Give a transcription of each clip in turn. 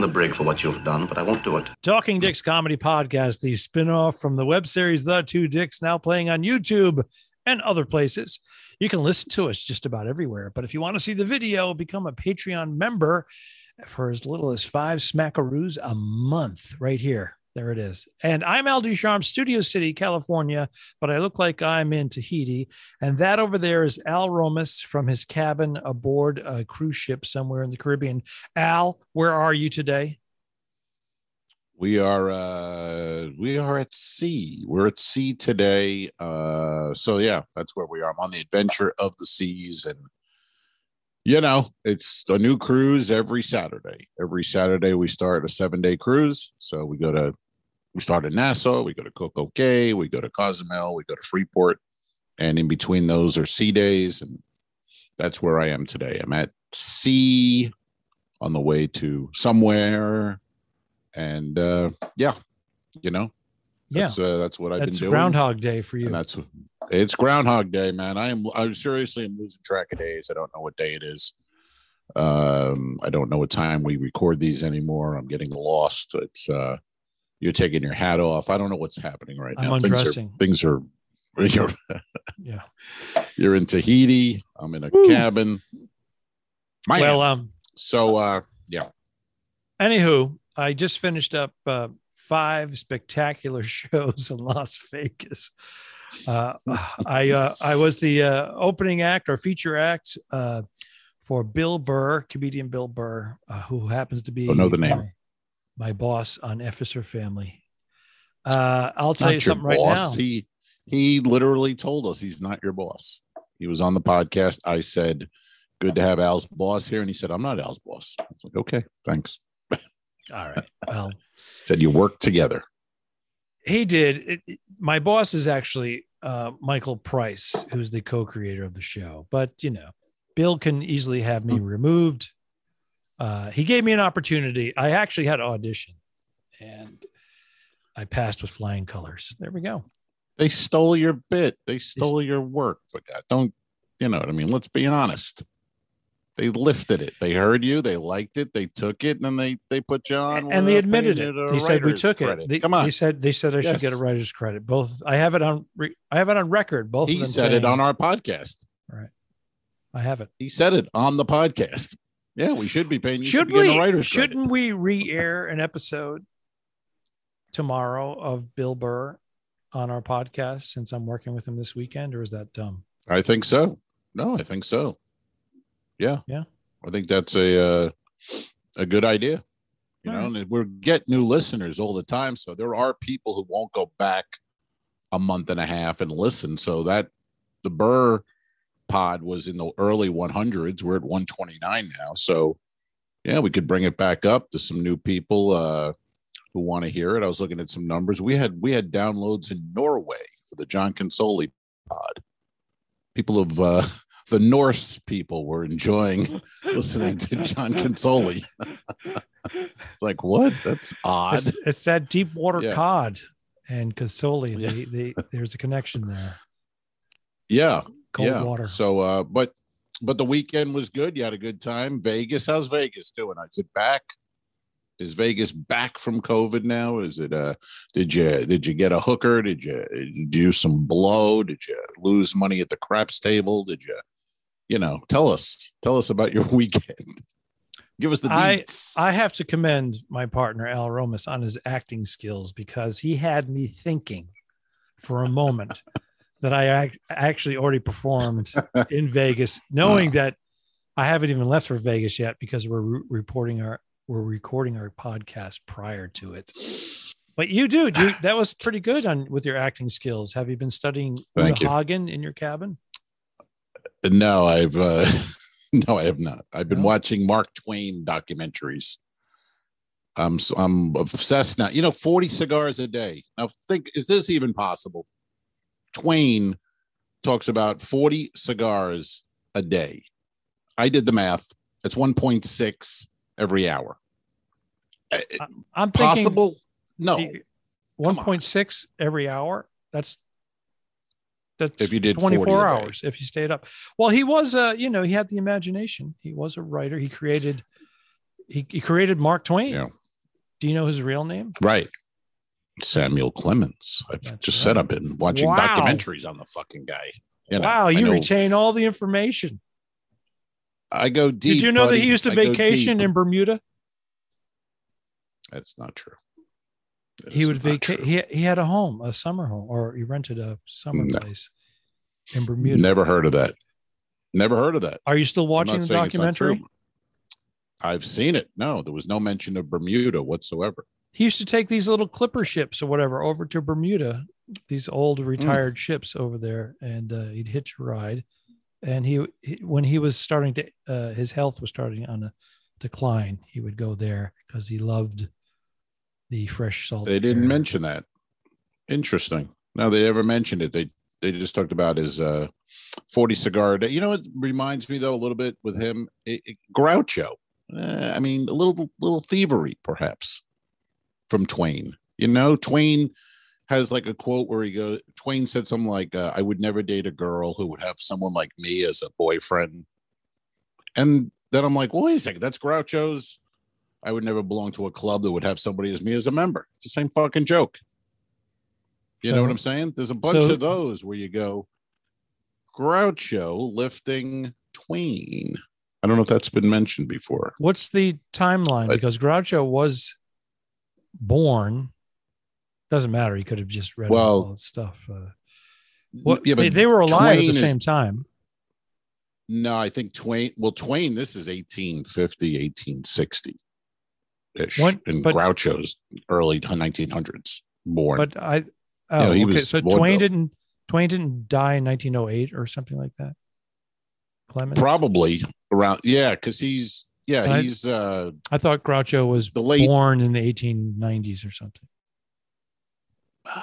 in the brig for what you've done, but I won't do it. Talking Dicks Comedy Podcast, the spinoff from the web series The Two Dicks, now playing on YouTube and other places. You can listen to us just about everywhere. But if you want to see the video, become a Patreon member for as little as five smackaroos a month right here. There it is. And I'm Al Ducharme, Studio City, California, but I look like I'm in Tahiti. And that over there is Al Romas from his cabin aboard a cruise ship somewhere in the Caribbean. Al, where are you today? We are uh we are at sea. We're at sea today. Uh so yeah, that's where we are. I'm on the adventure of the seas and you know, it's a new cruise every Saturday. Every Saturday we start a 7-day cruise. So we go to we start in Nassau, we go to Coco Cay, we go to Cozumel, we go to Freeport, and in between those are sea days and that's where I am today. I'm at sea on the way to somewhere and uh yeah you know that's uh that's what i've That's been doing. Groundhog Day for you. and that's it's groundhog day man. I am i seriously am losing track of days. I don't know what day it is. Um i don't know what time we record these anymore. I'm getting lost. It's uh you're taking your hat off. I don't know what's happening right I'm now. Undressing. things are things are you're, yeah. you're in tahiti. I'm in a Woo. cabin. Man. Well, um, so uh yeah. Anywho, I just finished up uh, five spectacular shows in Las Vegas. Uh, I uh, I was the uh, opening act or feature act uh, for Bill Burr, comedian Bill Burr, uh, who happens to be know the name. my, my boss on F Is for Family. Uh, I'll tell not you something right boss. now. He he literally told us he's not your boss. He was on the podcast. I said, "Good to have Al's boss here," and he said, "I'm not Al's boss." I was like, "Okay, thanks." All right. Well, Said you work together. he did. It, it- my boss is actually uh, Michael Price, who's the co-creator of the show. But you know, Bill can easily have me removed. Uh, he gave me an opportunity. I actually had an audition, and I passed with flying colors. There we go. They stole your bit. They stole your work. For God, don't you know what I mean? Let's be honest. They lifted it. They heard you. They liked it. They took it, and then they they put you on. and they admitted it. They said we took credit. it. They, Come on. They said they said I should get a writer's credit. Both I have it on. Re, I have it on record. Both of he said it on our podcast. Right. I have it. He said it on the podcast. Yeah, we should be paying you. Should a we? writer's Shouldn't credit. we re-air an episode tomorrow of Bill Burr on our podcast since I'm working with him this weekend, or is that dumb? I think so. No, I think so. Yeah. Yeah. I think that's a uh, a good idea. You All know, and we're getting new listeners all the time. So there are people who won't go back a month and a half and listen. So that the Burr pod was in the early 100s. We're at 129 now. So yeah, we could bring it back up to some new people uh, who want to hear it. I was looking at some numbers. We had we had downloads in Norway for the John Consoli pod. People have uh, the Norse people were enjoying listening to John Consoli. it's like what? That's odd. It's, it's that deep water Yeah. cod and Consoli. Yeah. They, they, there's a connection there. Yeah, Cold yeah. water. So, uh, but but the weekend was good. You had a good time. Vegas, how's Vegas doing? Is it back? Is Vegas back from COVID now? Is it? Uh, did you did you get a hooker? Did you, did you do some blow? Did you lose money at the craps table? Did you? You know, tell us tell us about your weekend. Give us the I- deets. I have to commend my partner Al Romas on his acting skills because he had me thinking for a moment that I ac- actually already performed in Vegas, knowing ah. that I haven't even left for Vegas yet because we're re- reporting our we're recording our podcast prior to it. But you do, you, that was pretty good on with your acting skills. Have you been studying Thank you. Hagen in your cabin? No, I've uh, no, I have not. I've been No? watching Mark Twain documentaries. I'm I'm obsessed now. You know, 40 cigars a day. Now think, is this even possible? Twain talks about 40 cigars a day. I did the math. It's 1.6 every hour. Uh, I'm thinking Possible? No. one point six every hour. That's That's If you did 24 hours if you stayed up. Well, he was uh, you know, he had the imagination. He was a writer. He created he, he created Mark Twain. Yeah. Do you know his real name? Right. Samuel Clemens. I've That's just right. said I've been watching Wow. documentaries on the fucking guy. You know, wow, you know- retain all the information. I go deep. Did you know that he used to I vacation in Bermuda? That's not true. He would vacate. He, he had a home, a summer home, or he rented a summer No. place in Bermuda. Never heard of that. Never heard of that. Are you still watching the saying it's not documentary? I've seen it. No, there was no mention of Bermuda whatsoever. He used to take these little clipper ships or whatever over to Bermuda, these old Hmm. retired ships over there, and uh, he'd hitch a ride. And he, he, when he was starting to, uh, his health was starting on a decline. He would go there because he loved the fresh salt. They didn't mention that. Interesting. No, they ever mentioned it. They they just talked about his uh 40 cigar day. You know what reminds me though a little bit with him? It, it- Groucho. Uh, I mean, a little little thievery perhaps from Twain. You know, Twain has like a quote where he goes Twain said something like uh, I would never date a girl who would have someone like me as a boyfriend. And then I'm like, well, wait a second, that's Groucho's I would never belong to a club that would have somebody as me as a member. It's the same fucking joke. You know what I'm saying? There's a bunch so- of those where you go, Groucho lifting Twain. I don't know if that's been mentioned before. What's the timeline? But- because Groucho was born. Doesn't matter. He could have just read Well- all that stuff. Uh, what, yeah, they, but they were alive at the is- same time. No, I think Twain. Well, Twain. This is 1850, 1860 ish, and but- Groucho's early 1900s born. But I, oh, he okay. was so Twain though. didn't. Twain didn't die in 1908 or something like that. Clemens. Probably around. Yeah, because he's yeah I- he's uh I thought Groucho was the late born in the 1890s or something.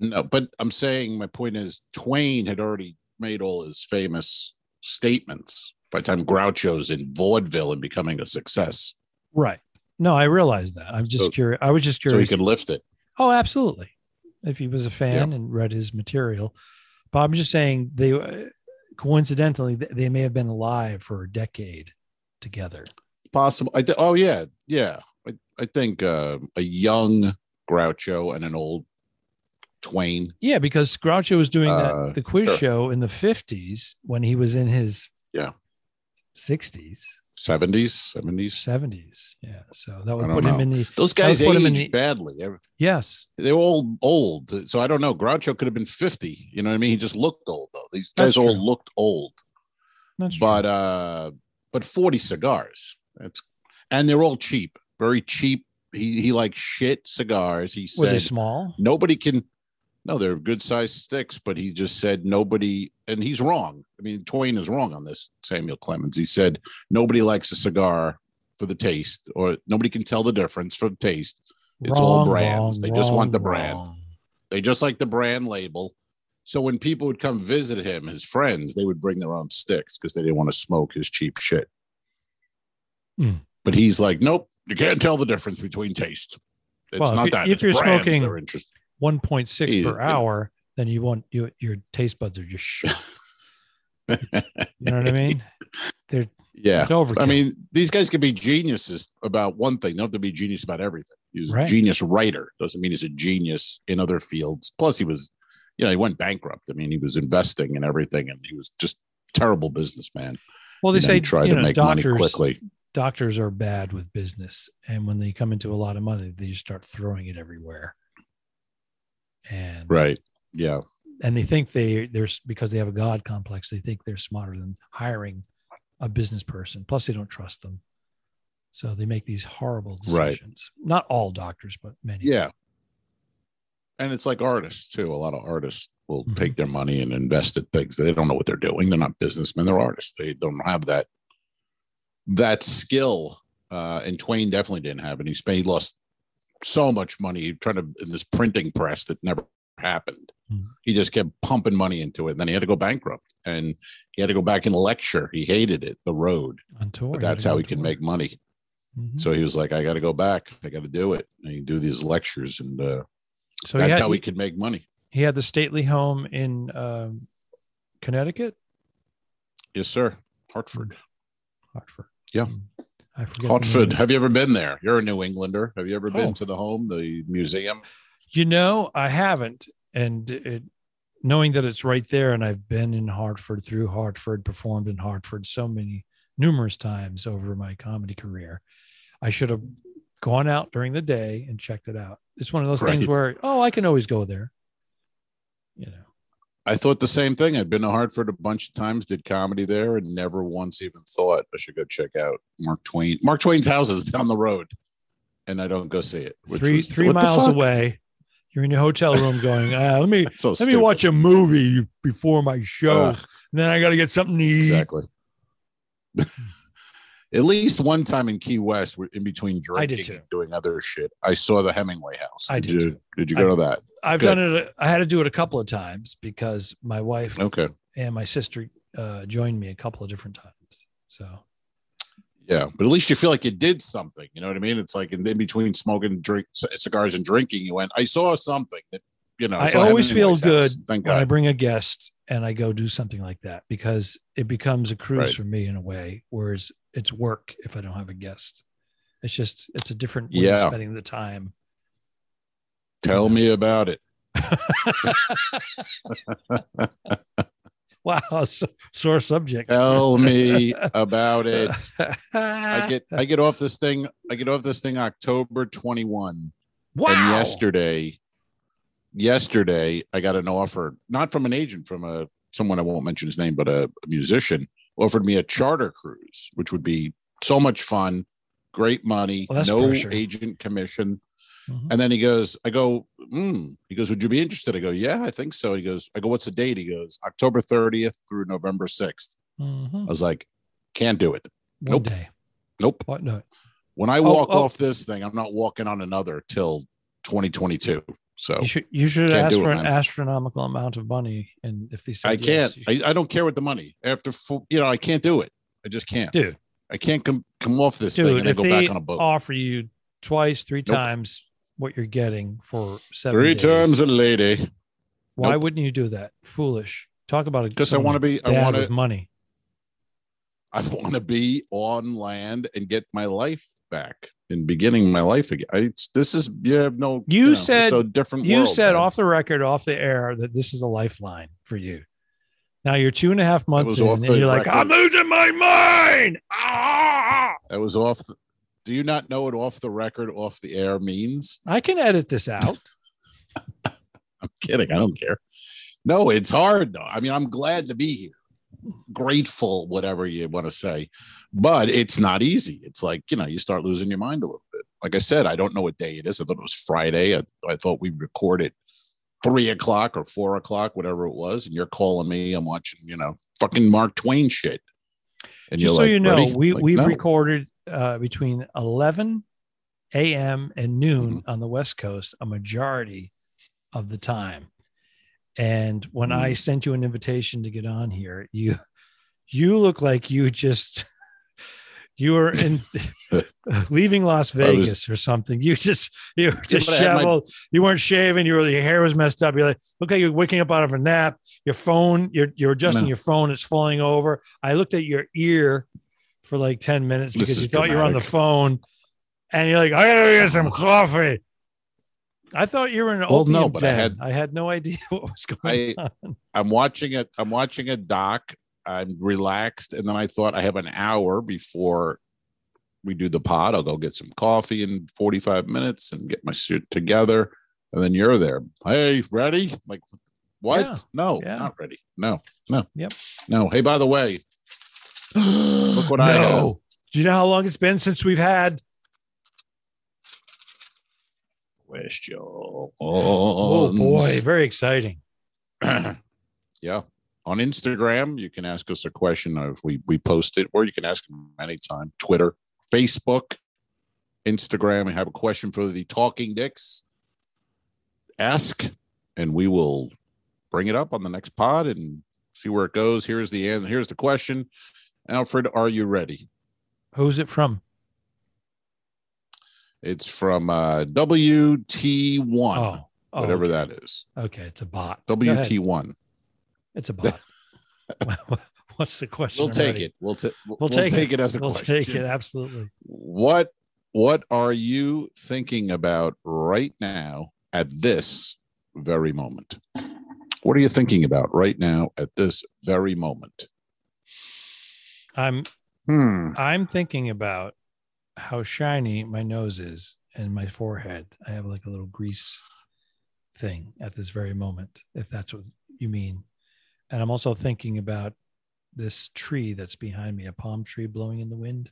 No, but I'm saying my point is Twain had already made all his famous statements by the time Groucho's in vaudeville and becoming a success. Right. No, I realized that. I'm just So- curious. I was just curious. So he could lift it. Oh, absolutely. If he was a fan and read his material, but I'm just saying they uh, coincidentally they may have been alive for a decade together. Possible. I th- oh yeah, yeah. I, I think uh, a young Groucho and an old Twain. Yeah, because Groucho was doing Uh, that the quiz sure. show in the 50s when he was in his Yeah. 60s, 70s, 70s. 70s. Yeah, so that would put him in the Those guys put him in the- badly. Yes. they're all old. So I don't know. Groucho could have been 50. You know what I mean? He just looked old though. These guys all looked old. That's true. but uh but 40 cigars that's and they're all cheap very cheap he he likes shit cigars he were they small? nobody can no they're good sized sticks but he just said nobody and he's wrong i mean twain is wrong on this samuel clemens he said nobody likes a cigar for the taste or nobody can tell the difference from taste It's all brands. They just want the brand. wrong. they just like the brand label so when people would come visit him his friends they would bring their own sticks because they didn't want to smoke his cheap shit Hmm. but he's like nope you can't tell the difference between taste it's Well, not you- that if it's you're brands smoking- they're interested 1.6 He's- per hour, then you want you, your taste buds are just shot. You know what I mean? They're yeah. i mean these guys could be geniuses about one thing. They don't have to be genius about everything. He's Right. a genius writer. Doesn't mean he's a genius in other fields. Plus he was you know he went bankrupt. I mean he was investing and everything and he was just terrible businessman. Well, they know, say tried to know make doctors money quickly. doctors are bad with business, and when they come into a lot of money, they just start throwing it everywhere. And right yeah and they think they there's because they have a god complex, they think they're smarter than hiring a business person. Plus, they don't trust them, so they make these horrible Right. decisions. Not all doctors, but many. Yeah. And it's like artists too. A lot of artists will Mhm. take their money and invest in things. They don't know what they're doing. They're not businessmen. They're artists. They don't have that that skill. Uh, and Twain definitely didn't have it. He spent, he lost so much money trying to in this printing press that never happened. Mhm. He just kept pumping money into it. And then he had to go bankrupt and he had to go back and lecture. He hated it, the road. on tour. But that's how he can make money. Mhm. So he was like, I got to go back. I got to do it. And he do these lectures, and uh, So he that's had, how he he, could make money. He had the stately home in um, Connecticut, Yes, sir. Hartford. Hartford. Yeah. I forget. Hartford. Have you ever been there? You're a New Englander. Have you ever Oh. been to the home, the museum? You know, I haven't, and it, knowing that it's right there, and I've been in Hartford through Hartford, performed in Hartford so many numerous times over my comedy career. I should have gone out during the day and checked it out. It's one of those things where, oh, I can always go there. You know, I thought the same thing. I'd been to Hartford a bunch of times, did comedy there, and never once even thought I should go check out Mark Twain. Mark Twain's house is down the road, and I don't go see it. which three was- three miles away, you're in your hotel room going, uh, let me So let me watch a movie before my show. Ugh, and then I got to get something to eat. exactly. At least one time in Key West, we're in between drinking and doing other shit. I saw the Hemingway house. I did you. Did you go to that? I've Good. done it. I had to do it a couple of times because my wife Okay. and my sister uh, joined me a couple of different times. So Yeah, but at least you feel like you did something. You know what I mean? It's like in, in between smoking drink c- cigars and drinking, you went. I saw something that you know. I always feel good Thank when I bring a guest and I go do something like that because it becomes a cruise Right. for me in a way, whereas it's work if I don't have a guest. It's just it's a different way Yeah. of spending the time. Tell me about it. Wow, so, sore subject. Tell me about it. I I get I get off this thing. I get off this thing October twenty one. wow. And yesterday, yesterday I got an offer, not from an agent, from a someone I won't mention his name, but a, a musician offered me a charter cruise, which would be so much fun, great money, Well, no pressure. agent commission. Mhm. And then he goes, I go, mm. he goes, would you be interested? I go, yeah, I think so. He goes, I go, what's the date? He goes, October 30th through November 6th. Mhm. I was like, can't do it. One Nope. day. Nope. What? No. When I Oh, walk oh. off this thing, I'm not walking on another till 2022. So You should you should ask for an astronomical amount of money, and if they said I yes, can't. I, I don't care with the money. After full, you know, I can't do it. I just can't. dude, I can't come come off this thing and then go back on a boat. offer you twice, three Nope. times what you're getting for seven Three days, times a lady. why Nope. wouldn't you do that? Foolish. Talk about it Because I want to be. I want to. money. I want to be on land and get my life back and beginning my life again. I, this is you have no. You know, said- a different. You world, said man. off the record, off the air, that this is a lifeline for you. Now you're two and a half months in, and you're like. I'm losing my mind. Ah! That was off. The, do you not know what off the record, off the air means? I can edit this out. I'm kidding. I don't care. No, it's hard though. I mean, I'm glad to be here. Grateful, whatever you want to say, but it's not easy. It's like, you know, you start losing your mind a little bit. Like I said, I don't know what day it is. I thought it was Friday. I, I thought we recorded three o'clock or four o'clock, whatever it was. And you're calling me. I'm watching, you know, fucking Mark Twain shit. And Just you're so like, you know, "Ready?" we Like, we've no. recorded uh, between 11 a.m. and noon Mm-hmm. on the West Coast a majority of the time. And when I Mm. sent you an invitation to get on here, you you look like you just you were in leaving Las I was- Vegas or something. You just you were I had my- disheveled. You weren't shaving. You were your hair was messed up. You're like, look like you're waking up out of a nap. Your phone, you're you're adjusting No. your phone. It's falling over. I looked at your ear for like ten minutes because you thought you were on the phone, and you're like, I gotta get some coffee. I thought you were in an Well, no, but I had- I had no idea what was going I- on. I'm watching it. I'm watching a doc. I'm relaxed, and then I thought I have an hour before we do the pod. I'll go get some coffee in 45 minutes and get my suit together, and then you're there. Hey, ready? Like, what? Yeah. No, Yeah. not ready. No, no. Yep. No. Hey, by the way, look what I have. Do you know how long it's been since we've had? Question. Oh boy, very exciting. yeah. On Instagram, you can ask us a question. If we we post it, or you can ask them anytime. Twitter, Facebook, Instagram. We have a question for the Talking Dicks. Ask, and we will bring it up on the next pod and see where it goes. Here's the end. Here's the question. Alfred, are you ready? Who's it from? It's from uh, WT1. Oh, Oh, whatever okay. that is. Okay, it's a bot. WT1. It's a bot. What's the question? We'll take it. We'll, ta- we'll, We'll we'll take take, it. it. as a question. We'll take it. Absolutely. What what are you thinking about right now at this very moment? What are you thinking about right now at this very moment? I'm Hmm. I'm thinking about how shiny my nose is and my forehead. I have like a little grease thing at this very moment, if that's what you mean. And I'm also thinking about this tree that's behind me, a palm tree blowing in the wind.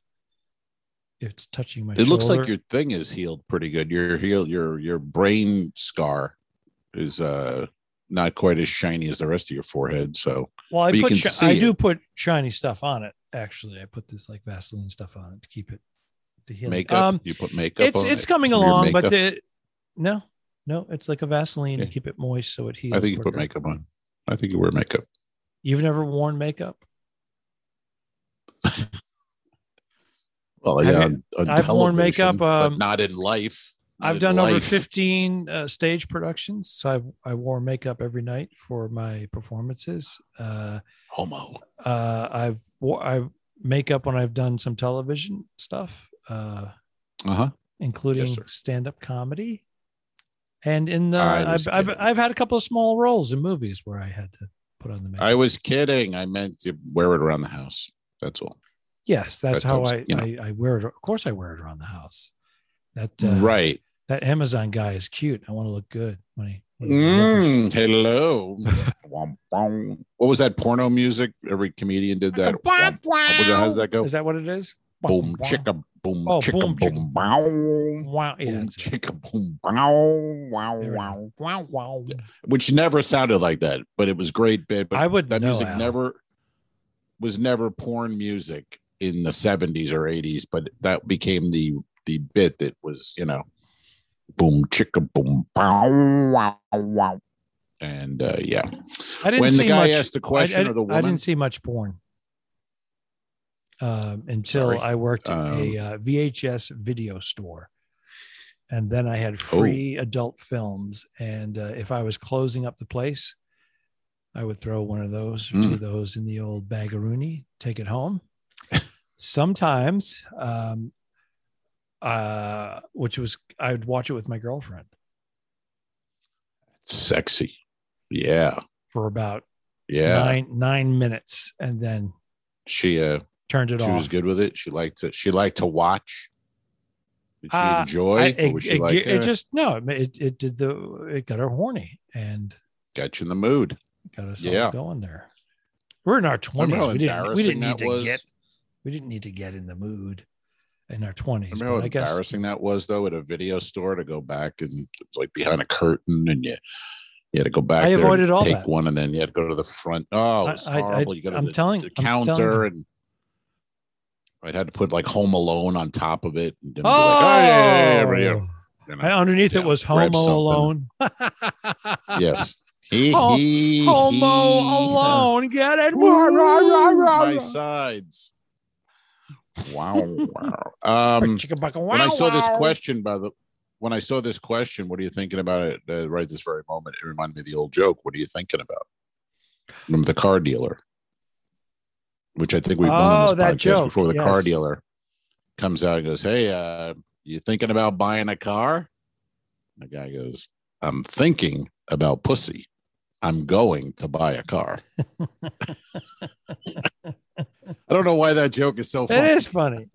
It's touching my It looks like your thing is healed pretty good. Your heal, your your brain scar is uh not quite as shiny as the rest of your forehead. So Well, I but put shi- I it. do put shiny stuff on it. Actually, I put this like Vaseline stuff on it to keep it to makeup, Um, you put makeup. it's on it's it coming along, but the no, no, it's like a Vaseline to keep it moist so it heals. I think you put makeup on. I think you wear makeup. You've never worn makeup? Well, yeah, on, on I've worn makeup, but um, not in life. Not I've in done over 15 uh, stage productions. So I, I wore makeup every night for my performances. Uh, Homo. uh, I've wore I makeup when I've done some television stuff, uh, Uh huh. including sir. stand-up comedy. And in the, I I've, I've. I've had a couple of small roles in movies where I had to put on the makeup. I was kidding. I meant to wear it around the house. That's all. yes, that's that how I. I, I wear it. Of course I wear it around the house. That, uh, right. that Amazon guy is cute. I want to look good when he, when he delivers. Mm, hello. What was that porno music? Every comedian did that. How did that go? Is that what it is? Boom, chicka, boom, Oh, chicka, boom, chicka. boom, bow. Wow. Yeah, Boom, chicka, boom, bow, wow, There we go. wow. Wow, wow. Which never sounded like that, but it was great bit. But I would that know, music Al. never was never porn music in the 70s or 80s, but that became the the bit that was, you know, boom, chicka, boom, bow, wow, wow. And uh, yeah, I didn't when see the guy much. asked the question I, I, or the I didn't see much porn um, until Sorry. I worked at Um, a uh, VHS video store, and then I Oh. had free adult films. And uh, if I was closing up the place, I would throw one of those or two Mm. of those in the old bagaroonie, take it home. Sometimes, um, uh, which was I would watch it with my girlfriend sexy. Yeah, for about yeah. nine nine minutes, and then She uh, turned it she off. was good with it. She liked to. She liked to watch. Did she Uh, enjoy? I- it, was she it- like, it eh, just no, it it did the it got her horny and got you in the mood? got us Yeah. all going there. We're in our twenties. We didn't we didn't need to was? get we didn't need to get in the mood in our twenties. Remember how I guess embarrassing that was, though, at a video store to go back and it's like behind a curtain, and you you had to go back. I avoided all take that. one, and then you had to go to the front. Oh, it was I- I- horrible. you got to I'm the, telling- the telling counter, you. and I had to put like Home Alone on top of it. And oh, like, oh yeah, yeah, yeah, yeah, yeah. I- underneath it was Homo. Alone. yes. He, Ho- he, Homo he, Alone. Get it? Woo, my sides. Wow, wow. Um, when I saw this question by the when I saw this question, what are you thinking about it uh, right this very moment? It reminded me of the old joke. What are you thinking about? Remember the car dealer, which I think we've done on Oh, this that podcast joke, before. The car dealer comes out and goes, "Hey, uh, you thinking about buying a car?" The guy goes, "I'm thinking about pussy. I'm going to buy a car." I don't know why that joke is so It funny. is funny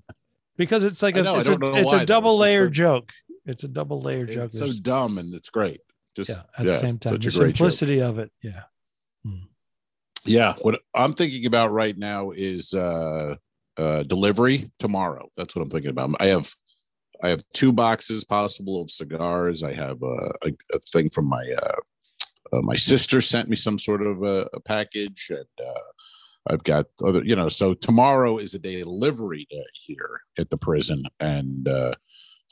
because it's like a know, it's, a, it's a double layer so- joke. It's a double layer joke. It's so dumb and it's great. Just yeah, at the same time, the great joke. simplicity of it. Yeah. Yeah, what I'm thinking about right now is uh uh delivery tomorrow. That's what I'm thinking about. I have I have two boxes possible of cigars. I have uh, a, a thing from my uh, uh my sister sent me some sort of a, a package and uh I've got other, you know, so tomorrow is a delivery day here at the prison, and uh,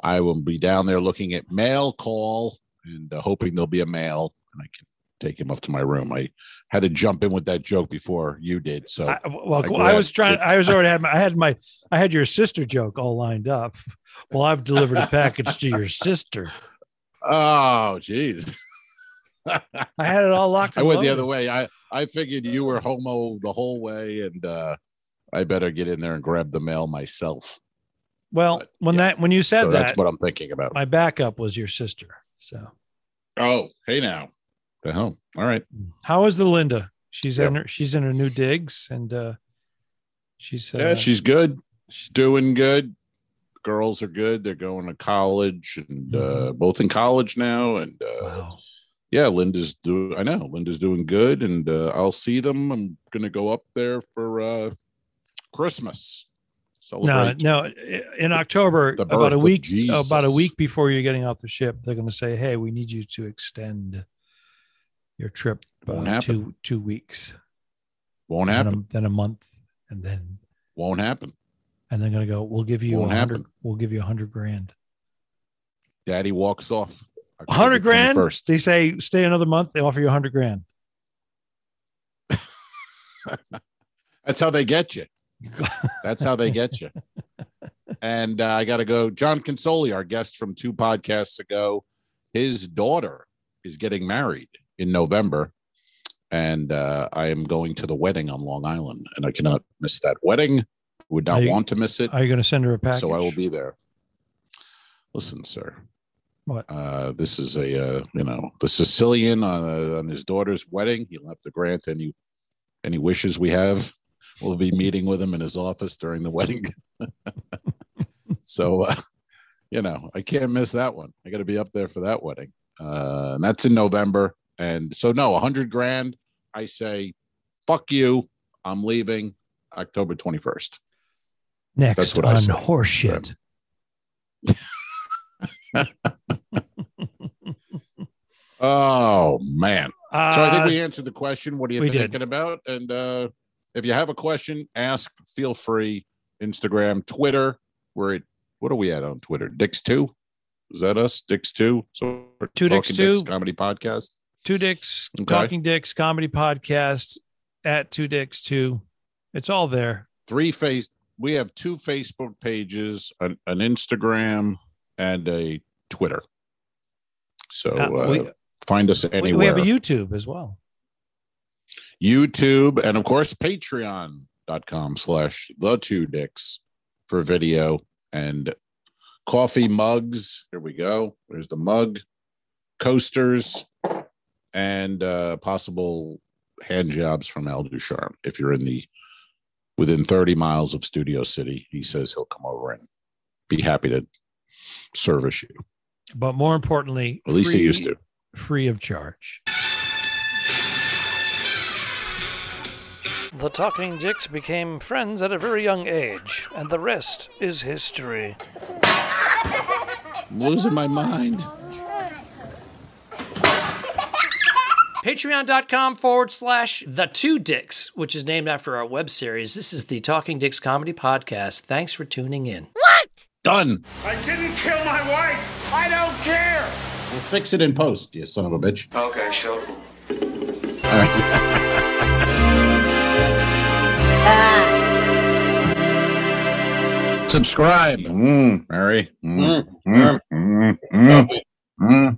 I will be down there looking at mail call and uh, hoping there'll be a mail and I can take him up to my room. I had to jump in with that joke before you did, so I, well, I I, was trying. I was already had. My, I had my. I had your sister joke all lined up. Well, I've delivered a package to your sister. oh, jeez. I had it all locked. I went the other way. I I figured you were homo the whole way, and uh I better get in there and grab the mail myself. Well, But, when yeah. that when you said So that, that's what I'm thinking about. my backup was your sister. So Oh, hey now. The hell. All right. how is the Linda? She's Yep. in her she's in her new digs and uh she's uh, Yeah, she's good. She's doing good. Girls are good. They're going to college and uh both in college now. And uh wow. yeah, Linda's do I know Linda's doing good and uh I'll see them. I'm gonna go up there for uh Christmas. No, Celebrate. no. In October, about a week, about a week before you're getting off the ship, they're going to say, "Hey, we need you to extend your trip uh, two two weeks, Won't then happen. a, then a month, and then Won't happen. and they're going to go. We'll give you a Won't hundred. happen. We'll give you a hundred grand. Daddy walks off. A hundred grand. First. They say stay another month. They offer you a hundred grand. That's how they get you. That's how they get you. And uh, I got to go. John Consoli, our guest from two podcasts ago, his daughter is getting married in November. And uh, I am going to the wedding on Long Island, and I cannot miss that wedding. Would not you- want to miss it. Are you going to send her a package? So I will be there. Listen, sir. What? Uh, this is a uh, you know the Sicilian on, uh, on his daughter's wedding. He'll have to grant any any wishes we have. We'll be meeting with him in his office during the wedding. so uh, you know I can't miss that one. I got to be up there for that wedding, uh, and that's in November. And so no, a hundred grand. I say, fuck you. I'm leaving October twenty first. Next That's what I on said. horseshit. Oh man. So I think Uh, we answered the question. What are you we did. thinking about? And uh, if you have a question, ask. Feel free. Instagram, Twitter. We're at what are we at on Twitter? Dix two. Is that us? Dix two. So we're Two Dix Talking Two. comedy podcast. Two Dicks, Okay. Talking Dicks comedy podcast at Two Dicks Two. It's all there. Three face. We have two Facebook pages, an, an Instagram, and a Twitter. So Uh, uh, we, find us anywhere. we have a YouTube as well. YouTube, and of course, patreon.com slash the two dicks for video and coffee mugs. Here we go. There's the mug, coasters, and uh, possible hand jobs from Al Ducharme. If you're in the within 30 miles of Studio City, he says he'll come over and be happy to service you. But more importantly, At least he used to. free of charge. The Talking Dicks became friends at a very young age, and the rest is history. I'm losing my mind. Patreon.com forward slash the two dicks, which is named after our web series. This is the Talking Dicks Comedy Podcast. Thanks for tuning in. What? Done. I didn't kill my wife. I don't care. We'll fix it in post, you son of a bitch. Okay, sure. All right. Subscribe. Mm, Mary. Mm, mm, mm, mm, mm.